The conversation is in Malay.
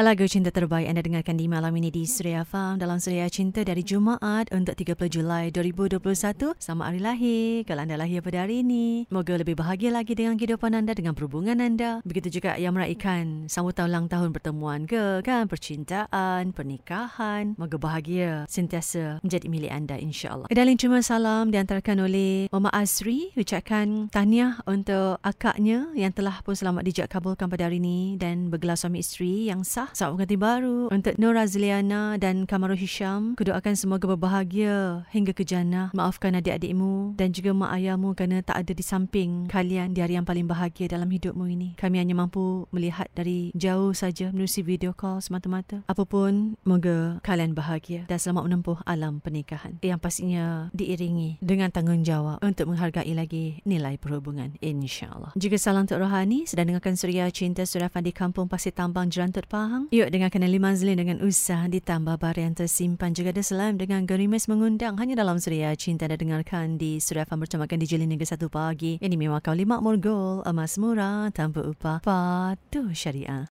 Lagu cinta terbaik anda dengarkan di malam ini di Suria Farm dalam Suria Cinta dari Jumaat untuk 30 Julai 2021 sama hari lahir. Kalau anda lahir pada hari ini, moga lebih bahagia lagi dengan kehidupan anda, dengan perhubungan anda. Begitu juga yang meraihkan sambutan ulang tahun pertemuan ke, kan? Percintaan, pernikahan. Moga bahagia sentiasa menjadi milik anda insyaAllah. Dan cuma salam diantarkan oleh Mama Azri ucapkan tahniah untuk akaknya yang telah pun selamat dijak kabulkan pada hari ini dan bergelar suami isteri yang sah sah Selamat pengantin baru. Untuk Nur Azliana dan Kamaru Hisham Kudoakan semoga berbahagia hingga ke jannah. Maafkan adik-adikmu Dan juga mak ayahmu Kerana tak ada di samping kalian Di hari yang paling bahagia dalam hidupmu ini. Kami hanya mampu melihat dari jauh saja Menerusi video call semata-mata. Apapun Moga kalian bahagia Dan selamat menempuh alam pernikahan. Yang pastinya diiringi Dengan tanggungjawab Untuk menghargai lagi nilai perhubungan InsyaAllah Juga salam untuk rohani Sedang dengarkan Suria Cinta Surah Fandi Kampung Pasir Tambang Jerantut Pahang Pahang. Yuk dengarkan Ali Mazlin dengan usaha ditambah yang tersimpan juga ada selam dengan Gerimis mengundang hanya dalam Suria Cinta dan dengarkan di Suria Fan bertemakan di Jelin hingga satu pagi. Ini memang kau lima murgol, emas murah tanpa upah, patuh syariah.